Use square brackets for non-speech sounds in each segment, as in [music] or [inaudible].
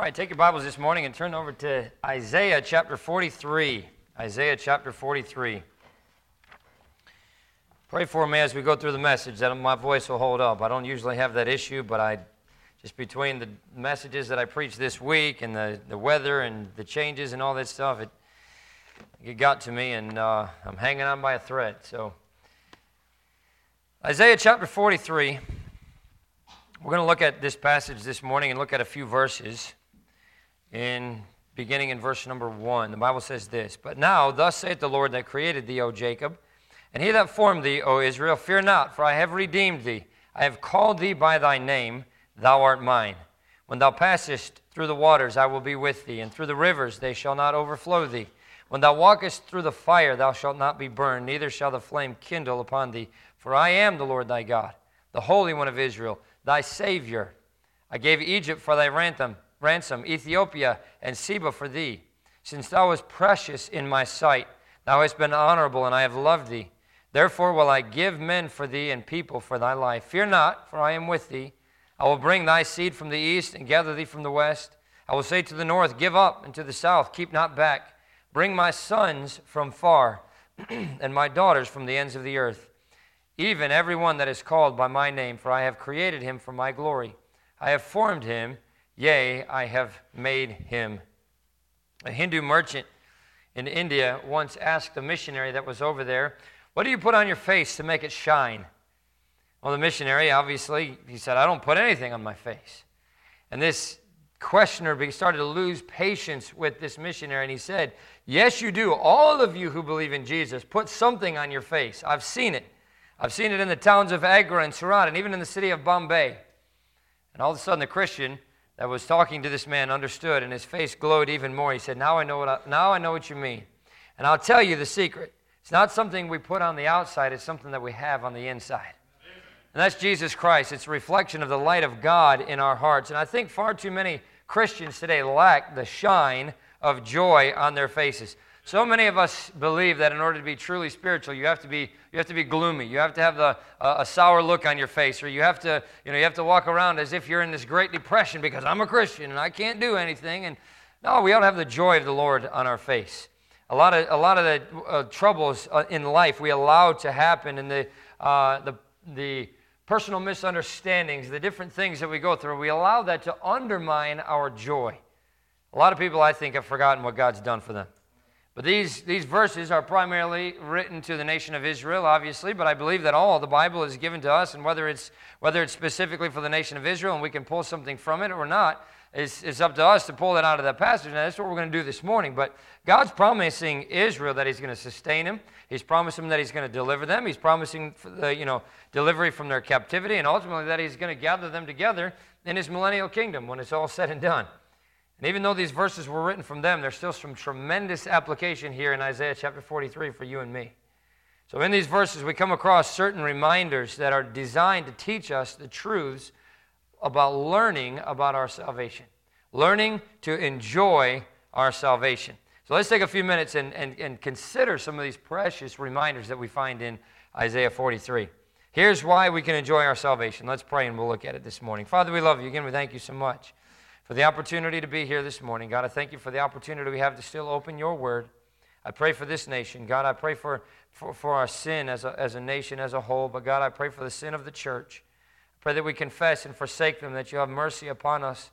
All right, take your Bibles this morning and turn over to Isaiah chapter 43. Isaiah chapter 43. Pray for me as we go through the message that my voice will hold up. I don't usually have that issue, but I just between the messages that I preached this week and the, the weather and the changes and all that stuff, it, it got to me, and uh, I'm hanging on by a thread. So, Isaiah chapter 43. We're going to look at this passage this morning and look at a few verses in beginning in verse number one. The Bible says this But now, thus saith the Lord that created thee, O Jacob, and he that formed thee, O Israel, fear not, for I have redeemed thee. I have called thee by thy name, thou art mine. When thou passest through the waters, I will be with thee, and through the rivers, they shall not overflow thee. When thou walkest through the fire, thou shalt not be burned, neither shall the flame kindle upon thee. For I am the Lord thy God, the Holy One of Israel, thy Savior. I gave Egypt for thy ransom ransom, Ethiopia and Seba for thee. Since thou wast precious in my sight, thou hast been honorable, and I have loved thee. Therefore will I give men for thee and people for thy life. Fear not, for I am with thee. I will bring thy seed from the east and gather thee from the west. I will say to the north, Give up, and to the south, Keep not back. Bring my sons from far, [clears throat] and my daughters from the ends of the earth. Even every one that is called by my name, for I have created him for my glory. I have formed him Yea, I have made him. A Hindu merchant in India once asked a missionary that was over there, What do you put on your face to make it shine? Well, the missionary, obviously, he said, I don't put anything on my face. And this questioner started to lose patience with this missionary, and he said, Yes, you do. All of you who believe in Jesus, put something on your face. I've seen it. I've seen it in the towns of Agra and Surat, and even in the city of Bombay. And all of a sudden, the Christian that was talking to this man understood, and his face glowed even more. He said, Now I know what, I, now I know what you mean. And I'll tell you the secret. It's not something we put on the outside, it's something that we have on the inside. And that's Jesus Christ. It's a reflection of the light of God in our hearts. And I think far too many Christians today lack the shine of joy on their faces. So many of us believe that in order to be truly spiritual, you have to be, you have to be gloomy. You have to have the, uh, a sour look on your face, or you have, to, you know, you have to walk around as if you're in this great depression because I'm a Christian and I can't do anything. And no, we ought to have the joy of the Lord on our face. A lot of, a lot of the uh, troubles uh, in life we allow to happen, and the, uh, the, the personal misunderstandings, the different things that we go through, we allow that to undermine our joy. A lot of people, I think, have forgotten what God's done for them. But these, these verses are primarily written to the nation of Israel, obviously, but I believe that all the Bible is given to us, and whether it's, whether it's specifically for the nation of Israel and we can pull something from it or not, it's, it's up to us to pull it out of that passage. And that's what we're going to do this morning. But God's promising Israel that He's going to sustain them. He's promising them that He's going to deliver them. He's promising the, you know, delivery from their captivity, and ultimately that He's going to gather them together in His millennial kingdom when it's all said and done. And even though these verses were written from them, there's still some tremendous application here in Isaiah chapter 43 for you and me. So, in these verses, we come across certain reminders that are designed to teach us the truths about learning about our salvation, learning to enjoy our salvation. So, let's take a few minutes and, and, and consider some of these precious reminders that we find in Isaiah 43. Here's why we can enjoy our salvation. Let's pray and we'll look at it this morning. Father, we love you. Again, we thank you so much for the opportunity to be here this morning. God, I thank you for the opportunity we have to still open your word. I pray for this nation. God, I pray for, for, for our sin as a, as a nation as a whole. But God, I pray for the sin of the church. I pray that we confess and forsake them, that you have mercy upon us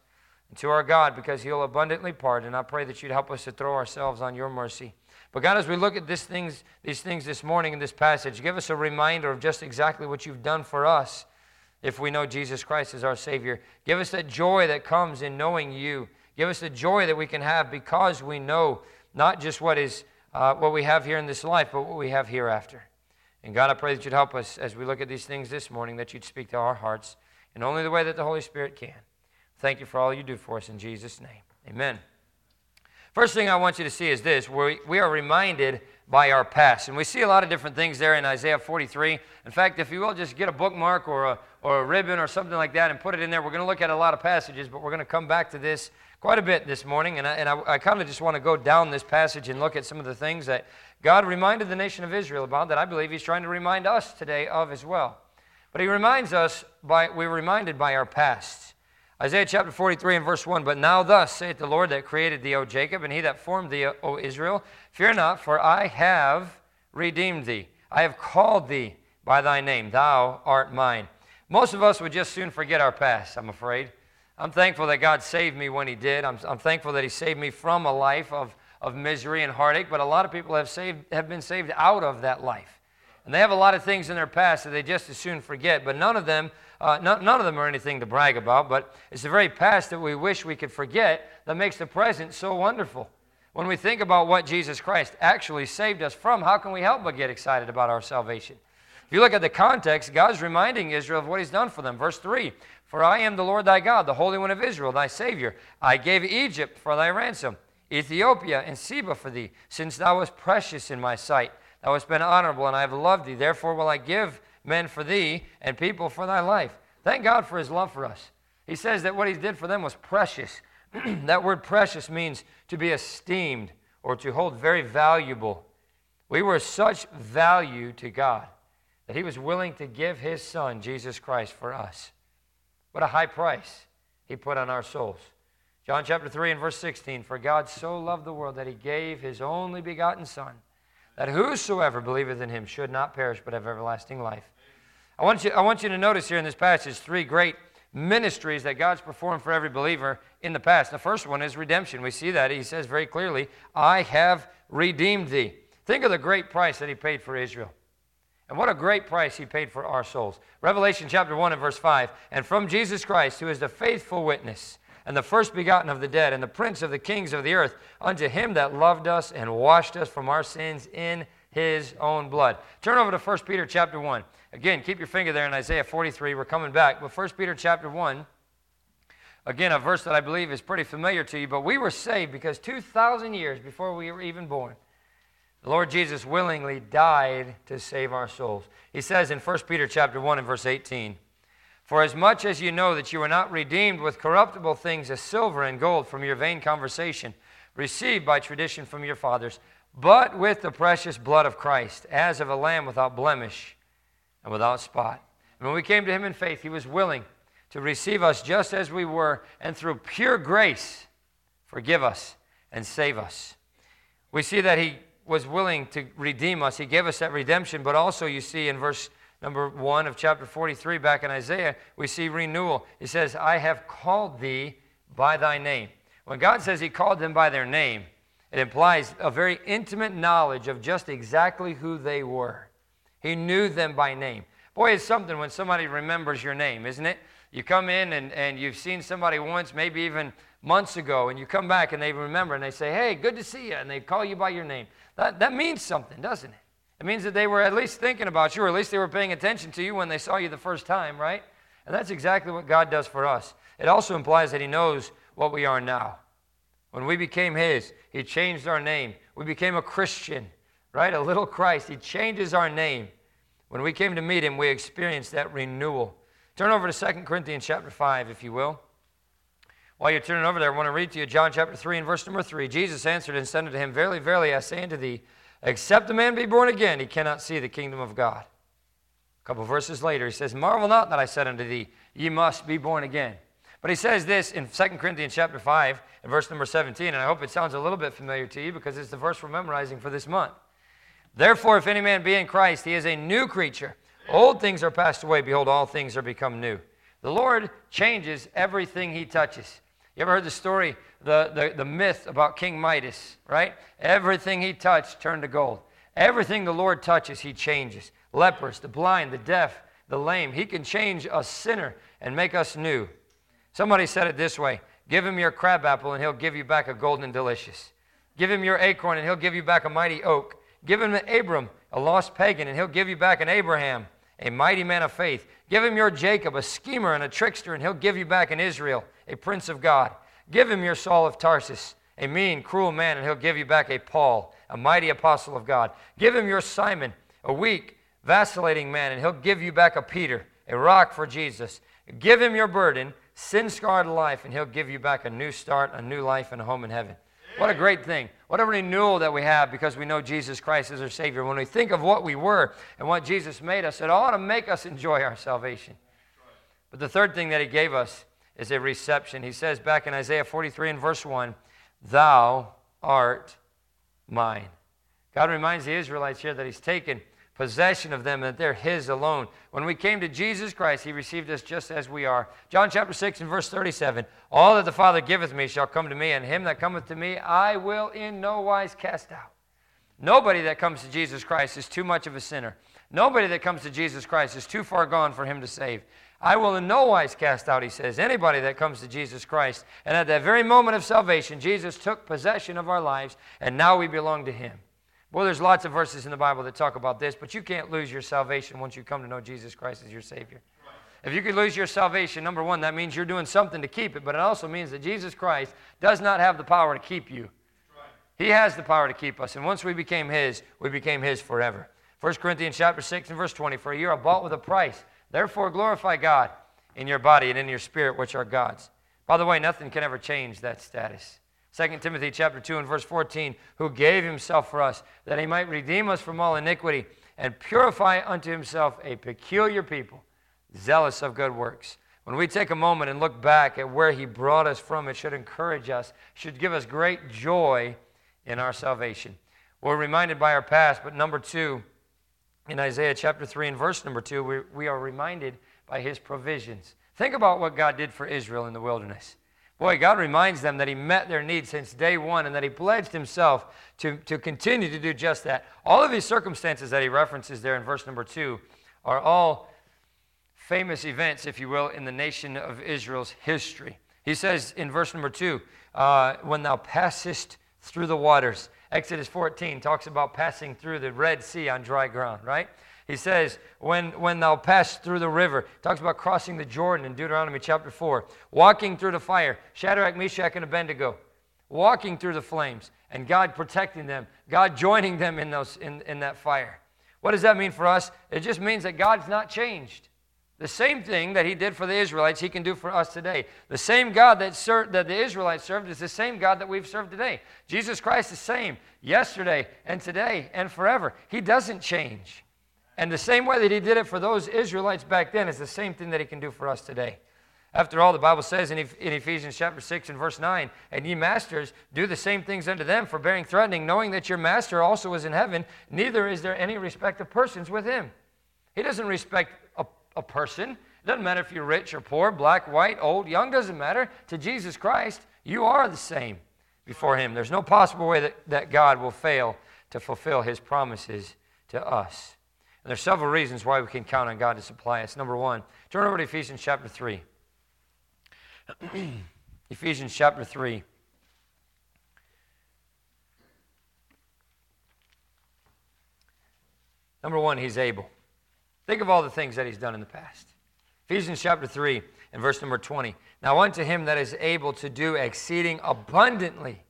and to our God because he'll abundantly pardon. I pray that you'd help us to throw ourselves on your mercy. But God, as we look at things, these things this morning in this passage, give us a reminder of just exactly what you've done for us if we know Jesus Christ as our Savior. Give us that joy that comes in knowing you. Give us the joy that we can have because we know not just what is uh, what we have here in this life, but what we have hereafter. And God, I pray that you'd help us as we look at these things this morning, that you'd speak to our hearts in only the way that the Holy Spirit can. Thank you for all you do for us in Jesus' name. Amen. First thing I want you to see is this we, we are reminded by our past. And we see a lot of different things there in Isaiah 43. In fact, if you will, just get a bookmark or a, or a ribbon or something like that and put it in there. We're going to look at a lot of passages, but we're going to come back to this quite a bit this morning. And I, and I, I kind of just want to go down this passage and look at some of the things that God reminded the nation of Israel about that I believe He's trying to remind us today of as well. But He reminds us by, we're reminded by our past. Isaiah chapter 43 and verse 1 But now, thus saith the Lord that created thee, O Jacob, and he that formed thee, O Israel Fear not, for I have redeemed thee. I have called thee by thy name. Thou art mine. Most of us would just soon forget our past, I'm afraid. I'm thankful that God saved me when He did. I'm, I'm thankful that He saved me from a life of, of misery and heartache, but a lot of people have, saved, have been saved out of that life. And they have a lot of things in their past that they just as soon forget, but none of them, uh, none, none of them are anything to brag about, but it's the very past that we wish we could forget that makes the present so wonderful. When we think about what Jesus Christ actually saved us from, how can we help but get excited about our salvation? If you look at the context, God's reminding Israel of what He's done for them. Verse 3 For I am the Lord thy God, the Holy One of Israel, thy Savior. I gave Egypt for thy ransom, Ethiopia and Seba for thee, since thou wast precious in my sight. Thou hast been honorable, and I have loved thee. Therefore will I give men for thee and people for thy life. Thank God for His love for us. He says that what He did for them was precious. [clears throat] that word precious means to be esteemed or to hold very valuable. We were such value to God that he was willing to give his son, Jesus Christ, for us. What a high price he put on our souls. John chapter 3 and verse 16 For God so loved the world that he gave his only begotten Son, that whosoever believeth in him should not perish but have everlasting life. I want you, I want you to notice here in this passage three great ministries that God's performed for every believer in the past. The first one is redemption. We see that. He says very clearly, I have redeemed thee. Think of the great price that he paid for Israel. And what a great price he paid for our souls. Revelation chapter 1 and verse 5. And from Jesus Christ, who is the faithful witness, and the first begotten of the dead, and the prince of the kings of the earth, unto him that loved us and washed us from our sins in his own blood. Turn over to 1 Peter chapter 1. Again, keep your finger there in Isaiah 43. We're coming back. But 1 Peter chapter 1, again, a verse that I believe is pretty familiar to you. But we were saved because 2,000 years before we were even born, the Lord Jesus willingly died to save our souls. He says in 1 Peter chapter 1 and verse 18, For as much as you know that you were not redeemed with corruptible things as silver and gold from your vain conversation, received by tradition from your fathers, but with the precious blood of Christ, as of a lamb without blemish and without spot. And when we came to him in faith, he was willing to receive us just as we were, and through pure grace, forgive us and save us. We see that he was willing to redeem us. He gave us that redemption, but also you see in verse number 1 of chapter 43 back in Isaiah, we see renewal. He says, I have called thee by thy name. When God says he called them by their name, it implies a very intimate knowledge of just exactly who they were. He knew them by name. Boy, it's something when somebody remembers your name, isn't it? You come in and, and you've seen somebody once, maybe even months ago, and you come back and they remember and they say, Hey, good to see you, and they call you by your name. That, that means something, doesn't it? It means that they were at least thinking about you, or at least they were paying attention to you when they saw you the first time, right? And that's exactly what God does for us. It also implies that He knows what we are now. When we became His, He changed our name. We became a Christian, right? A little Christ. He changes our name. When we came to meet Him, we experienced that renewal. Turn over to 2 Corinthians chapter 5, if you will. While you're turning over there, I want to read to you John chapter 3 and verse number 3. Jesus answered and said unto him, Verily, verily, I say unto thee, except a man be born again, he cannot see the kingdom of God. A couple verses later, he says, Marvel not that I said unto thee, Ye must be born again. But he says this in 2 Corinthians chapter 5 and verse number 17, and I hope it sounds a little bit familiar to you because it's the verse we're memorizing for this month. Therefore, if any man be in Christ, he is a new creature. Old things are passed away. Behold, all things are become new. The Lord changes everything he touches. You ever heard the story, the, the, the myth about King Midas, right? Everything he touched turned to gold. Everything the Lord touches, he changes. Lepers, the blind, the deaf, the lame. He can change a sinner and make us new. Somebody said it this way Give him your crabapple, and he'll give you back a golden delicious. Give him your acorn, and he'll give you back a mighty oak. Give him Abram, a lost pagan, and he'll give you back an Abraham, a mighty man of faith. Give him your Jacob, a schemer and a trickster, and he'll give you back an Israel, a prince of God. Give him your Saul of Tarsus, a mean, cruel man, and he'll give you back a Paul, a mighty apostle of God. Give him your Simon, a weak, vacillating man, and he'll give you back a Peter, a rock for Jesus. Give him your burden, sin scarred life, and he'll give you back a new start, a new life, and a home in heaven. What a great thing. What a renewal that we have because we know Jesus Christ is our Savior. When we think of what we were and what Jesus made us, it ought to make us enjoy our salvation. But the third thing that He gave us is a reception. He says back in Isaiah 43 and verse 1, Thou art mine. God reminds the Israelites here that He's taken possession of them, that they're His alone. When we came to Jesus Christ, He received us just as we are. John chapter 6 and verse 37 All that the Father giveth me shall come to me, and him that cometh to me I will in no wise cast out. Nobody that comes to Jesus Christ is too much of a sinner. Nobody that comes to Jesus Christ is too far gone for him to save. I will in no wise cast out, he says, anybody that comes to Jesus Christ. And at that very moment of salvation, Jesus took possession of our lives, and now we belong to him. Well, there's lots of verses in the Bible that talk about this, but you can't lose your salvation once you come to know Jesus Christ as your Savior. If you could lose your salvation, number one, that means you're doing something to keep it, but it also means that Jesus Christ does not have the power to keep you. He has the power to keep us, and once we became His, we became His forever. 1 Corinthians chapter 6 and verse 20, For you are bought with a price. Therefore glorify God in your body and in your spirit, which are God's. By the way, nothing can ever change that status. 2 Timothy chapter 2 and verse 14, who gave himself for us, that he might redeem us from all iniquity and purify unto himself a peculiar people, zealous of good works. When we take a moment and look back at where he brought us from, it should encourage us, should give us great joy in our salvation. We're reminded by our past, but number two, in Isaiah chapter 3 and verse number 2, we, we are reminded by his provisions. Think about what God did for Israel in the wilderness. Boy, God reminds them that He met their needs since day one and that He pledged Himself to, to continue to do just that. All of these circumstances that He references there in verse number two are all famous events, if you will, in the nation of Israel's history. He says in verse number two, uh, When thou passest through the waters. Exodus 14 talks about passing through the Red Sea on dry ground, right? He says, when, when thou pass through the river, talks about crossing the Jordan in Deuteronomy chapter 4, walking through the fire, Shadrach, Meshach, and Abednego, walking through the flames, and God protecting them, God joining them in, those, in, in that fire. What does that mean for us? It just means that God's not changed. The same thing that he did for the Israelites, he can do for us today. The same God that, served, that the Israelites served is the same God that we've served today. Jesus Christ is the same yesterday and today and forever. He doesn't change. And the same way that he did it for those Israelites back then is the same thing that he can do for us today. After all, the Bible says in, in Ephesians chapter 6 and verse 9, and ye masters, do the same things unto them, forbearing threatening, knowing that your master also is in heaven, neither is there any respect of persons with him. He doesn't respect a, a person. It doesn't matter if you're rich or poor, black, white, old, young, doesn't matter. To Jesus Christ, you are the same before him. There's no possible way that, that God will fail to fulfill his promises to us. And there's several reasons why we can count on God to supply us. Number one, turn over to Ephesians chapter 3. [clears throat] Ephesians chapter 3. Number one, he's able. Think of all the things that he's done in the past. Ephesians chapter 3 and verse number 20. Now unto him that is able to do exceeding abundantly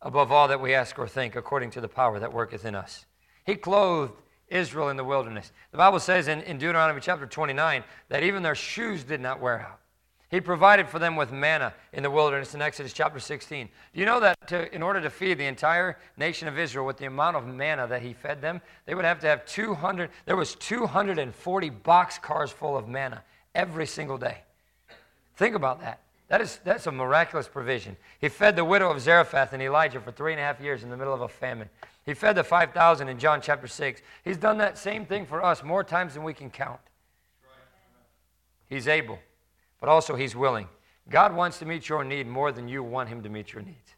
above all that we ask or think, according to the power that worketh in us. He clothed Israel in the wilderness. The Bible says in, in Deuteronomy chapter 29 that even their shoes did not wear out. He provided for them with manna in the wilderness in Exodus chapter 16. Do you know that to, in order to feed the entire nation of Israel with the amount of manna that he fed them, they would have to have 200, there was 240 box cars full of manna every single day. Think about that. That is, that's a miraculous provision. He fed the widow of Zarephath and Elijah for three and a half years in the middle of a famine. He fed the 5,000 in John chapter 6. He's done that same thing for us more times than we can count. He's able, but also He's willing. God wants to meet your need more than you want Him to meet your needs.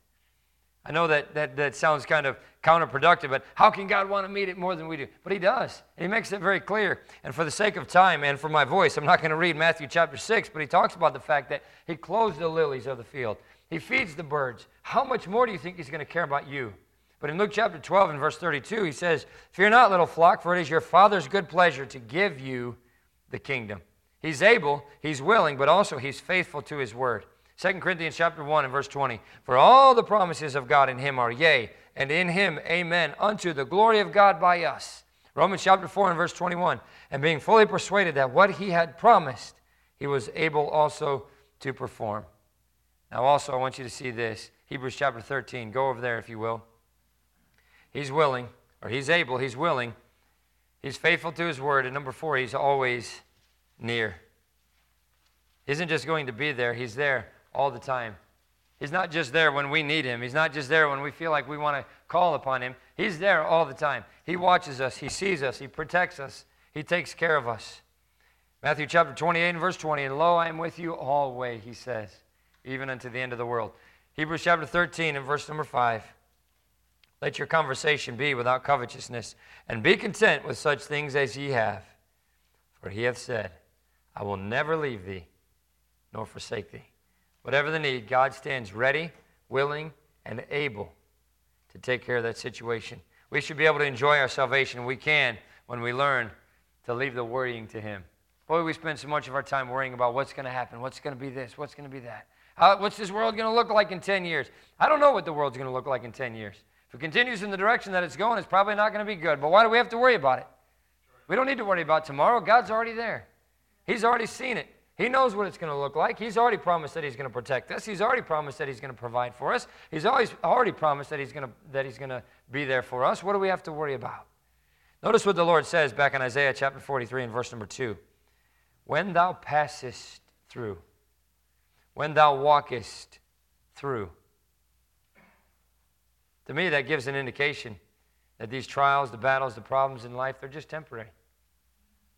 I know that, that, that sounds kind of counterproductive, but how can God want to meet it more than we do? But He does. And He makes it very clear. And for the sake of time and for my voice, I'm not going to read Matthew chapter 6, but He talks about the fact that He clothes the lilies of the field, He feeds the birds. How much more do you think He's going to care about you? But in Luke chapter 12 and verse 32, he says, Fear not, little flock, for it is your Father's good pleasure to give you the kingdom. He's able, he's willing, but also he's faithful to his word. 2 Corinthians chapter 1 and verse 20. For all the promises of God in him are yea, and in him amen, unto the glory of God by us. Romans chapter 4 and verse 21. And being fully persuaded that what he had promised, he was able also to perform. Now, also, I want you to see this. Hebrews chapter 13. Go over there, if you will. He's willing, or he's able, he's willing. He's faithful to his word. And number four, he's always near. isn't just going to be there, He's there all the time. He's not just there when we need Him, He's not just there when we feel like we want to call upon Him. He's there all the time. He watches us, He sees us, He protects us, He takes care of us. Matthew chapter 28 and verse 20, and lo, I am with you always, He says, even unto the end of the world. Hebrews chapter 13 and verse number 5. Let your conversation be without covetousness, and be content with such things as ye have. For he hath said, I will never leave thee nor forsake thee. Whatever the need, God stands ready, willing, and able to take care of that situation. We should be able to enjoy our salvation. We can when we learn to leave the worrying to Him. Boy, we spend so much of our time worrying about what's going to happen, what's going to be this, what's going to be that. How, what's this world going to look like in 10 years? I don't know what the world's going to look like in 10 years. If it continues in the direction that it's going, it's probably not going to be good. But why do we have to worry about it? We don't need to worry about tomorrow. God's already there. He's already seen it. He knows what it's going to look like. He's already promised that He's going to protect us. He's already promised that He's going to provide for us. He's always already promised that He's going to, that he's going to be there for us. What do we have to worry about? Notice what the Lord says back in Isaiah chapter 43 and verse number 2. When thou passest through, when thou walkest through, to me, that gives an indication that these trials, the battles, the problems in life, they're just temporary.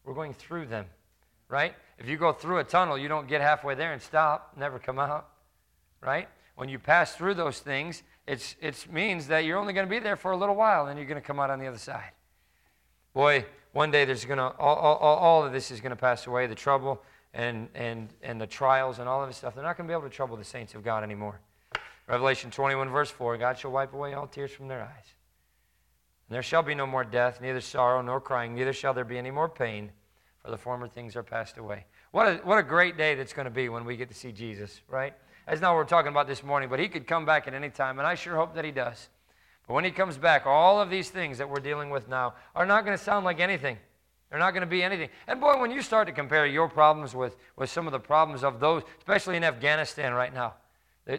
We're going through them, right? If you go through a tunnel, you don't get halfway there and stop, never come out, right? When you pass through those things, it's, it means that you're only going to be there for a little while, and you're going to come out on the other side. Boy, one day there's going to, all, all, all of this is going to pass away, the trouble and, and, and the trials and all of this stuff. They're not going to be able to trouble the saints of God anymore. Revelation 21, verse 4 God shall wipe away all tears from their eyes. And there shall be no more death, neither sorrow nor crying, neither shall there be any more pain, for the former things are passed away. What a, what a great day that's going to be when we get to see Jesus, right? That's not what we're talking about this morning, but he could come back at any time, and I sure hope that he does. But when he comes back, all of these things that we're dealing with now are not going to sound like anything. They're not going to be anything. And boy, when you start to compare your problems with, with some of the problems of those, especially in Afghanistan right now,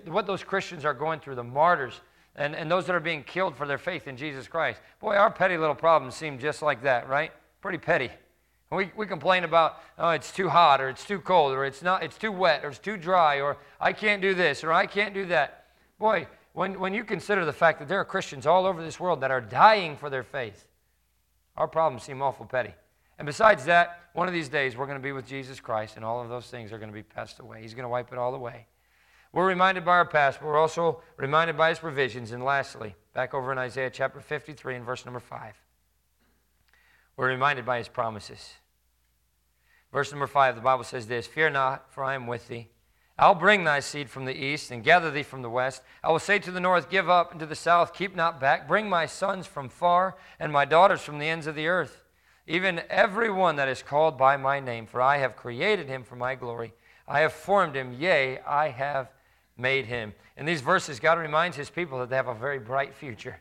what those Christians are going through, the martyrs, and, and those that are being killed for their faith in Jesus Christ. Boy, our petty little problems seem just like that, right? Pretty petty. We, we complain about, oh, it's too hot, or it's too cold, or it's, not, it's too wet, or it's too dry, or I can't do this, or I can't do that. Boy, when, when you consider the fact that there are Christians all over this world that are dying for their faith, our problems seem awful petty. And besides that, one of these days we're going to be with Jesus Christ, and all of those things are going to be passed away. He's going to wipe it all away. We're reminded by our past, but we're also reminded by his provisions. And lastly, back over in Isaiah chapter 53 and verse number 5, we're reminded by his promises. Verse number 5, the Bible says this Fear not, for I am with thee. I'll bring thy seed from the east and gather thee from the west. I will say to the north, Give up, and to the south, Keep not back. Bring my sons from far and my daughters from the ends of the earth. Even every one that is called by my name, for I have created him for my glory. I have formed him, yea, I have made him. In these verses, God reminds his people that they have a very bright future,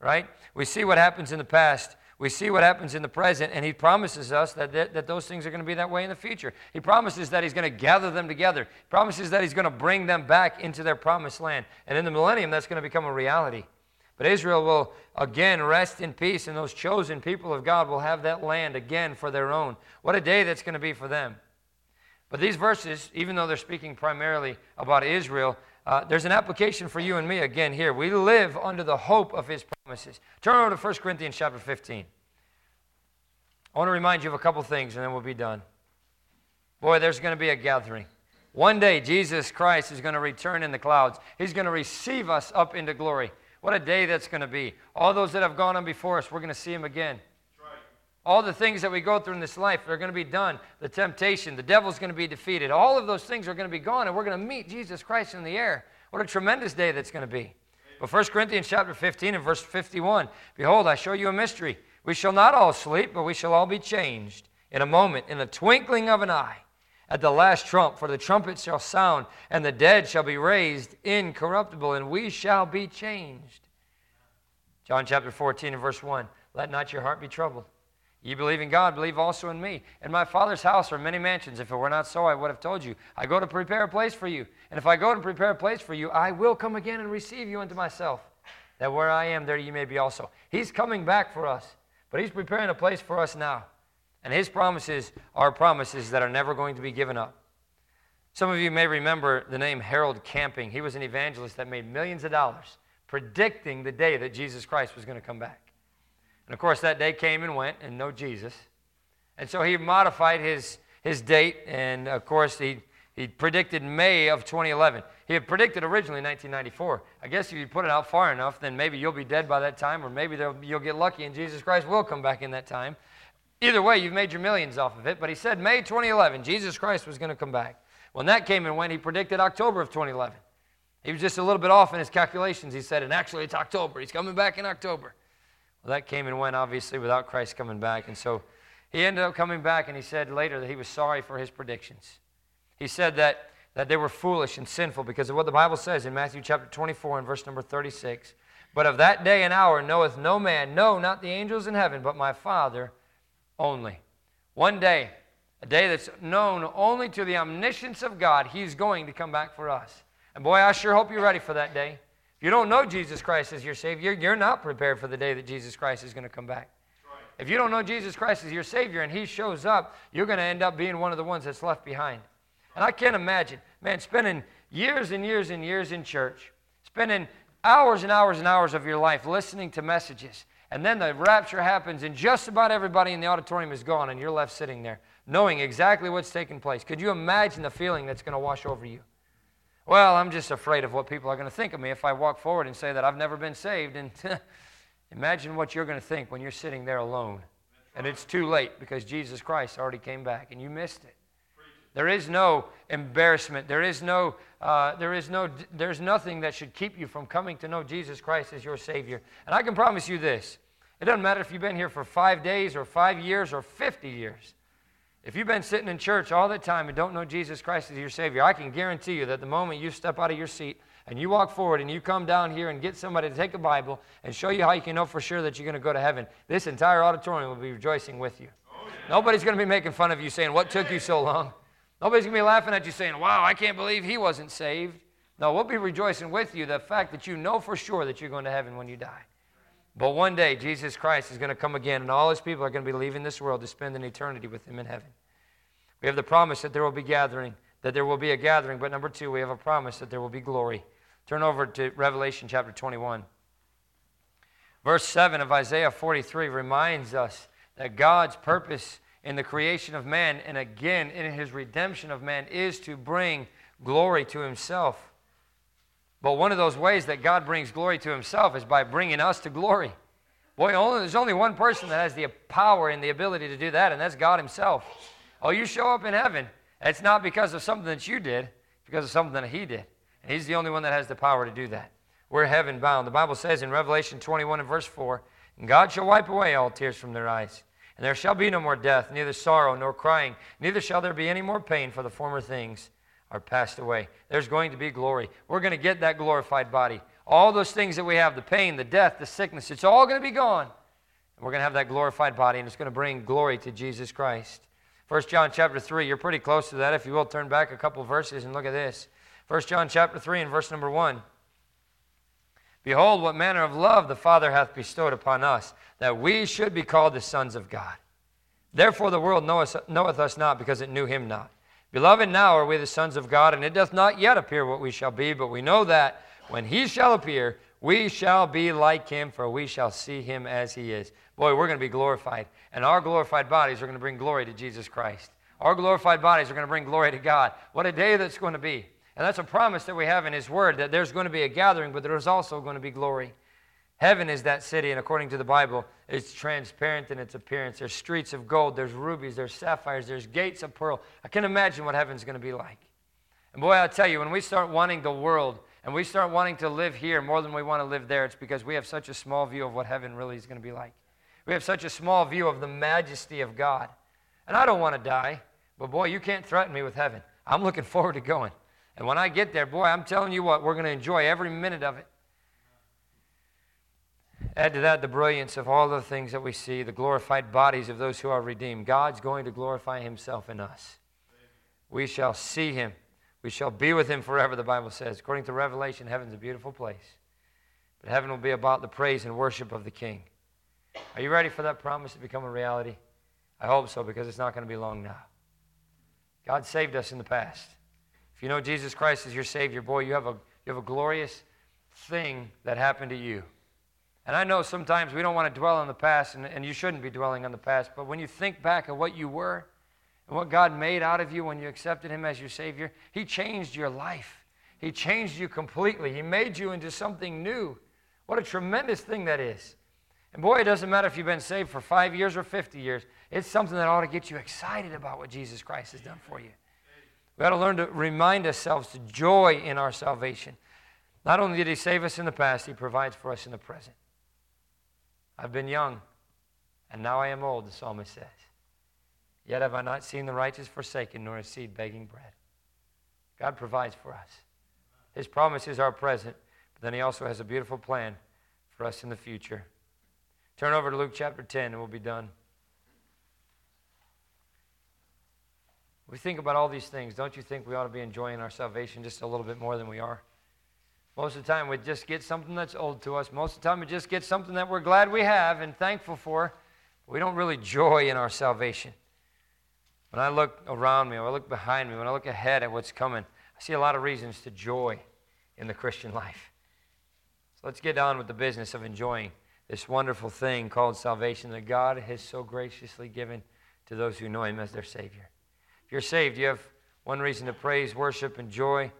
right? We see what happens in the past. We see what happens in the present, and he promises us that, that, that those things are going to be that way in the future. He promises that he's going to gather them together. He promises that he's going to bring them back into their promised land. And in the millennium, that's going to become a reality. But Israel will again rest in peace, and those chosen people of God will have that land again for their own. What a day that's going to be for them. But these verses, even though they're speaking primarily about Israel, uh, there's an application for you and me again here. We live under the hope of his promises. Turn over to 1 Corinthians chapter 15. I want to remind you of a couple things and then we'll be done. Boy, there's going to be a gathering. One day, Jesus Christ is going to return in the clouds. He's going to receive us up into glory. What a day that's going to be. All those that have gone on before us, we're going to see him again. All the things that we go through in this life are going to be done. The temptation, the devil's going to be defeated. All of those things are going to be gone, and we're going to meet Jesus Christ in the air. What a tremendous day that's going to be. But 1 Corinthians chapter 15 and verse 51 Behold, I show you a mystery. We shall not all sleep, but we shall all be changed in a moment, in the twinkling of an eye, at the last trump. For the trumpet shall sound, and the dead shall be raised incorruptible, and we shall be changed. John chapter 14 and verse 1 Let not your heart be troubled. You believe in God, believe also in me. In my Father's house are many mansions. If it were not so, I would have told you. I go to prepare a place for you. And if I go to prepare a place for you, I will come again and receive you unto myself, that where I am, there you may be also. He's coming back for us, but He's preparing a place for us now. And His promises are promises that are never going to be given up. Some of you may remember the name Harold Camping. He was an evangelist that made millions of dollars predicting the day that Jesus Christ was going to come back. And of course, that day came and went, and no Jesus. And so he modified his, his date, and of course, he, he predicted May of 2011. He had predicted originally 1994. I guess if you put it out far enough, then maybe you'll be dead by that time, or maybe you'll get lucky and Jesus Christ will come back in that time. Either way, you've made your millions off of it. But he said May 2011, Jesus Christ was going to come back. When that came and went, he predicted October of 2011. He was just a little bit off in his calculations, he said, and actually it's October. He's coming back in October. Well, that came and went, obviously, without Christ coming back. And so he ended up coming back, and he said later that he was sorry for his predictions. He said that, that they were foolish and sinful because of what the Bible says in Matthew chapter 24 and verse number 36. But of that day and hour knoweth no man, no, not the angels in heaven, but my Father only. One day, a day that's known only to the omniscience of God, He's going to come back for us. And boy, I sure hope you're ready for that day. If you don't know Jesus Christ as your Savior, you're not prepared for the day that Jesus Christ is going to come back. If you don't know Jesus Christ as your Savior and He shows up, you're going to end up being one of the ones that's left behind. And I can't imagine, man, spending years and years and years in church, spending hours and hours and hours of your life listening to messages, and then the rapture happens, and just about everybody in the auditorium is gone, and you're left sitting there knowing exactly what's taking place. Could you imagine the feeling that's going to wash over you? Well, I'm just afraid of what people are going to think of me if I walk forward and say that I've never been saved. And [laughs] imagine what you're going to think when you're sitting there alone. And it's too late because Jesus Christ already came back and you missed it. There is no embarrassment. There is no, uh, there is no, there's nothing that should keep you from coming to know Jesus Christ as your Savior. And I can promise you this it doesn't matter if you've been here for five days or five years or 50 years. If you've been sitting in church all the time and don't know Jesus Christ as your Savior, I can guarantee you that the moment you step out of your seat and you walk forward and you come down here and get somebody to take a Bible and show you how you can know for sure that you're going to go to heaven, this entire auditorium will be rejoicing with you. Oh, yeah. Nobody's going to be making fun of you saying, What took you so long? Nobody's going to be laughing at you saying, Wow, I can't believe he wasn't saved. No, we'll be rejoicing with you the fact that you know for sure that you're going to heaven when you die. But one day, Jesus Christ is going to come again, and all his people are going to be leaving this world to spend an eternity with him in heaven. We have the promise that there will be gathering, that there will be a gathering. But number two, we have a promise that there will be glory. Turn over to Revelation chapter 21. Verse 7 of Isaiah 43 reminds us that God's purpose in the creation of man and again in his redemption of man is to bring glory to himself. But one of those ways that God brings glory to himself is by bringing us to glory. Boy, only, there's only one person that has the power and the ability to do that, and that's God himself. Oh, you show up in heaven. It's not because of something that you did, it's because of something that he did. And he's the only one that has the power to do that. We're heaven bound. The Bible says in Revelation 21 and verse 4 And God shall wipe away all tears from their eyes. And there shall be no more death, neither sorrow nor crying, neither shall there be any more pain, for the former things are passed away. There's going to be glory. We're going to get that glorified body. All those things that we have the pain, the death, the sickness it's all going to be gone. And we're going to have that glorified body, and it's going to bring glory to Jesus Christ. 1 John chapter 3, you're pretty close to that. If you will, turn back a couple verses and look at this. 1 John chapter 3 and verse number 1. Behold, what manner of love the Father hath bestowed upon us, that we should be called the sons of God. Therefore the world knoweth, knoweth us not, because it knew him not. Beloved, now are we the sons of God, and it doth not yet appear what we shall be, but we know that when he shall appear, we shall be like him, for we shall see him as he is. Boy, we're going to be glorified. And our glorified bodies are going to bring glory to Jesus Christ. Our glorified bodies are going to bring glory to God. What a day that's going to be. And that's a promise that we have in His Word that there's going to be a gathering, but there's also going to be glory. Heaven is that city, and according to the Bible, it's transparent in its appearance. There's streets of gold, there's rubies, there's sapphires, there's gates of pearl. I can imagine what heaven's going to be like. And boy, I'll tell you, when we start wanting the world and we start wanting to live here more than we want to live there, it's because we have such a small view of what heaven really is going to be like. We have such a small view of the majesty of God. And I don't want to die, but boy, you can't threaten me with heaven. I'm looking forward to going. And when I get there, boy, I'm telling you what, we're going to enjoy every minute of it. Add to that the brilliance of all the things that we see, the glorified bodies of those who are redeemed. God's going to glorify himself in us. We shall see him. We shall be with him forever, the Bible says. According to Revelation, heaven's a beautiful place. But heaven will be about the praise and worship of the King. Are you ready for that promise to become a reality? I hope so, because it's not going to be long now. God saved us in the past. If you know Jesus Christ as your Savior, boy, you have a, you have a glorious thing that happened to you. And I know sometimes we don't want to dwell on the past, and, and you shouldn't be dwelling on the past, but when you think back of what you were and what God made out of you when you accepted Him as your Savior, He changed your life. He changed you completely. He made you into something new. What a tremendous thing that is. And boy, it doesn't matter if you've been saved for five years or 50 years, it's something that ought to get you excited about what Jesus Christ has done for you. We got to learn to remind ourselves to joy in our salvation. Not only did He save us in the past, He provides for us in the present. I've been young, and now I am old, the psalmist says. Yet have I not seen the righteous forsaken, nor a seed begging bread. God provides for us. His promises are present, but then He also has a beautiful plan for us in the future. Turn over to Luke chapter 10, and we'll be done. We think about all these things. Don't you think we ought to be enjoying our salvation just a little bit more than we are? Most of the time, we just get something that's old to us. Most of the time, we just get something that we're glad we have and thankful for. We don't really joy in our salvation. When I look around me, when I look behind me, when I look ahead at what's coming, I see a lot of reasons to joy in the Christian [laughs] life. So let's get on with the business of enjoying this wonderful thing called salvation that God has so graciously given to those who know Him as their Savior If you're saved, you have one reason to praise, worship, and joy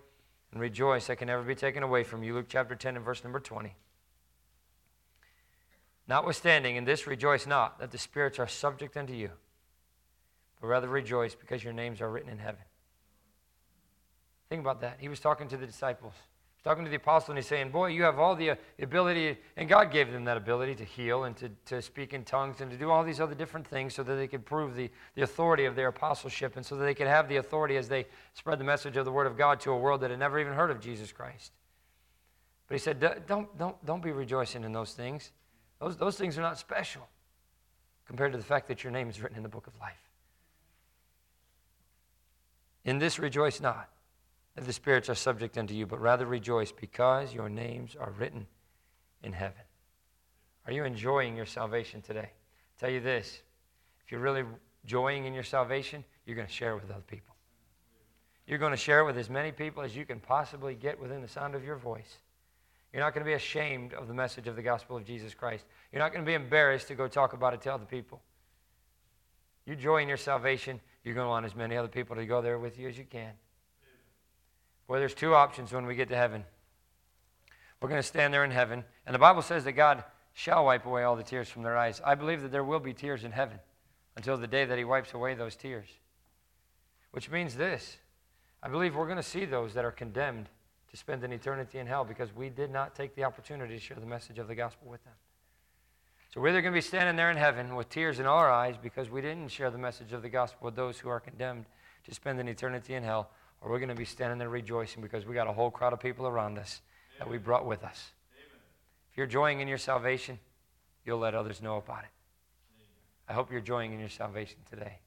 and rejoice that can never be taken away from you. Luke chapter 10 and verse number 20. Notwithstanding, in this rejoice not that the spirits are subject unto you, but rather rejoice because your names are written in heaven. Think about that. He was talking to the disciples talking to the apostle and he's saying, Boy, you have all the uh, ability, and God gave them that ability to heal and to, to speak in tongues and to do all these other different things so that they could prove the, the authority of their apostleship and so that they could have the authority as they spread the message of the Word of God to a world that had never even heard of Jesus Christ. But he said, Don't, don't, don't be rejoicing in those things. Those, those things are not special compared to the fact that your name is written in the book of life. In this rejoice not the spirits are subject unto you, but rather rejoice because your names are written in heaven. Are you enjoying your salvation today? I'll tell you this if you're really joying in your salvation, you're going to share it with other people. You're going to share it with as many people as you can possibly get within the sound of your voice. You're not going to be ashamed of the message of the gospel of Jesus Christ. You're not going to be embarrassed to go talk about it to other people. You joy in your salvation, you're going to want as many other people to go there with you as you can. Well, there's two options when we get to heaven. We're going to stand there in heaven, and the Bible says that God shall wipe away all the tears from their eyes. I believe that there will be tears in heaven until the day that He wipes away those tears. Which means this I believe we're going to see those that are condemned to spend an eternity in hell because we did not take the opportunity to share the message of the gospel with them. So we're either going to be standing there in heaven with tears in our eyes because we didn't share the message of the gospel with those who are condemned to spend an eternity in hell, or we're going to be standing there rejoicing because we got a whole crowd of people around us Amen. that we brought with us. Amen. If you're joying in your salvation, you'll let others know about it. Amen. I hope you're joying in your salvation today.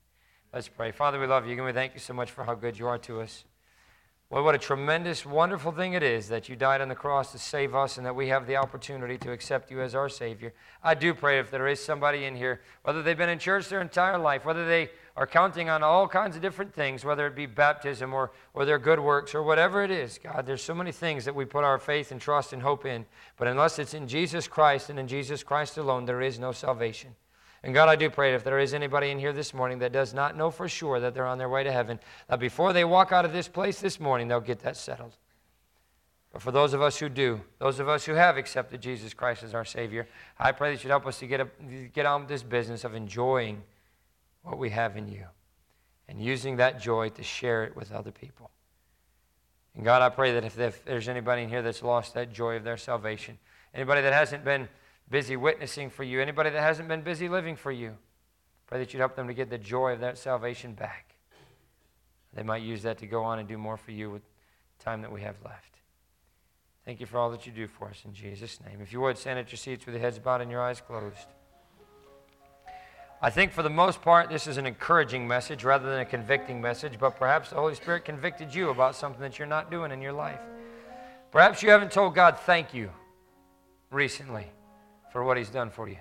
Let's pray. Father, we love you and we thank you so much for how good you are to us. Well, what a tremendous, wonderful thing it is that you died on the cross to save us and that we have the opportunity to accept you as our Savior. I do pray if there is somebody in here, whether they've been in church their entire life, whether they are counting on all kinds of different things, whether it be baptism or, or their good works or whatever it is. God, there's so many things that we put our faith and trust and hope in. But unless it's in Jesus Christ and in Jesus Christ alone, there is no salvation. And God, I do pray that if there is anybody in here this morning that does not know for sure that they're on their way to heaven, that before they walk out of this place this morning, they'll get that settled. But for those of us who do, those of us who have accepted Jesus Christ as our Savior, I pray that you'd help us to get, a, get on with this business of enjoying what we have in you and using that joy to share it with other people. And God, I pray that if, if there's anybody in here that's lost that joy of their salvation, anybody that hasn't been busy witnessing for you, anybody that hasn't been busy living for you, pray that you'd help them to get the joy of that salvation back. They might use that to go on and do more for you with time that we have left. Thank you for all that you do for us in Jesus' name. If you would, stand at your seats with your heads bowed and your eyes closed. I think for the most part, this is an encouraging message rather than a convicting message, but perhaps the Holy Spirit convicted you about something that you're not doing in your life. Perhaps you haven't told God thank you recently for what He's done for you.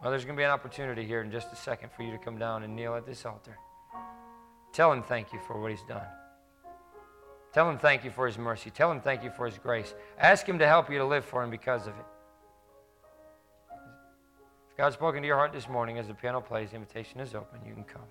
Well, there's going to be an opportunity here in just a second for you to come down and kneel at this altar. Tell him thank you for what he's done. Tell him thank you for his mercy. Tell him thank you for his grace. Ask him to help you to live for him because of it. If God's spoken to your heart this morning as the piano plays, the invitation is open. You can come.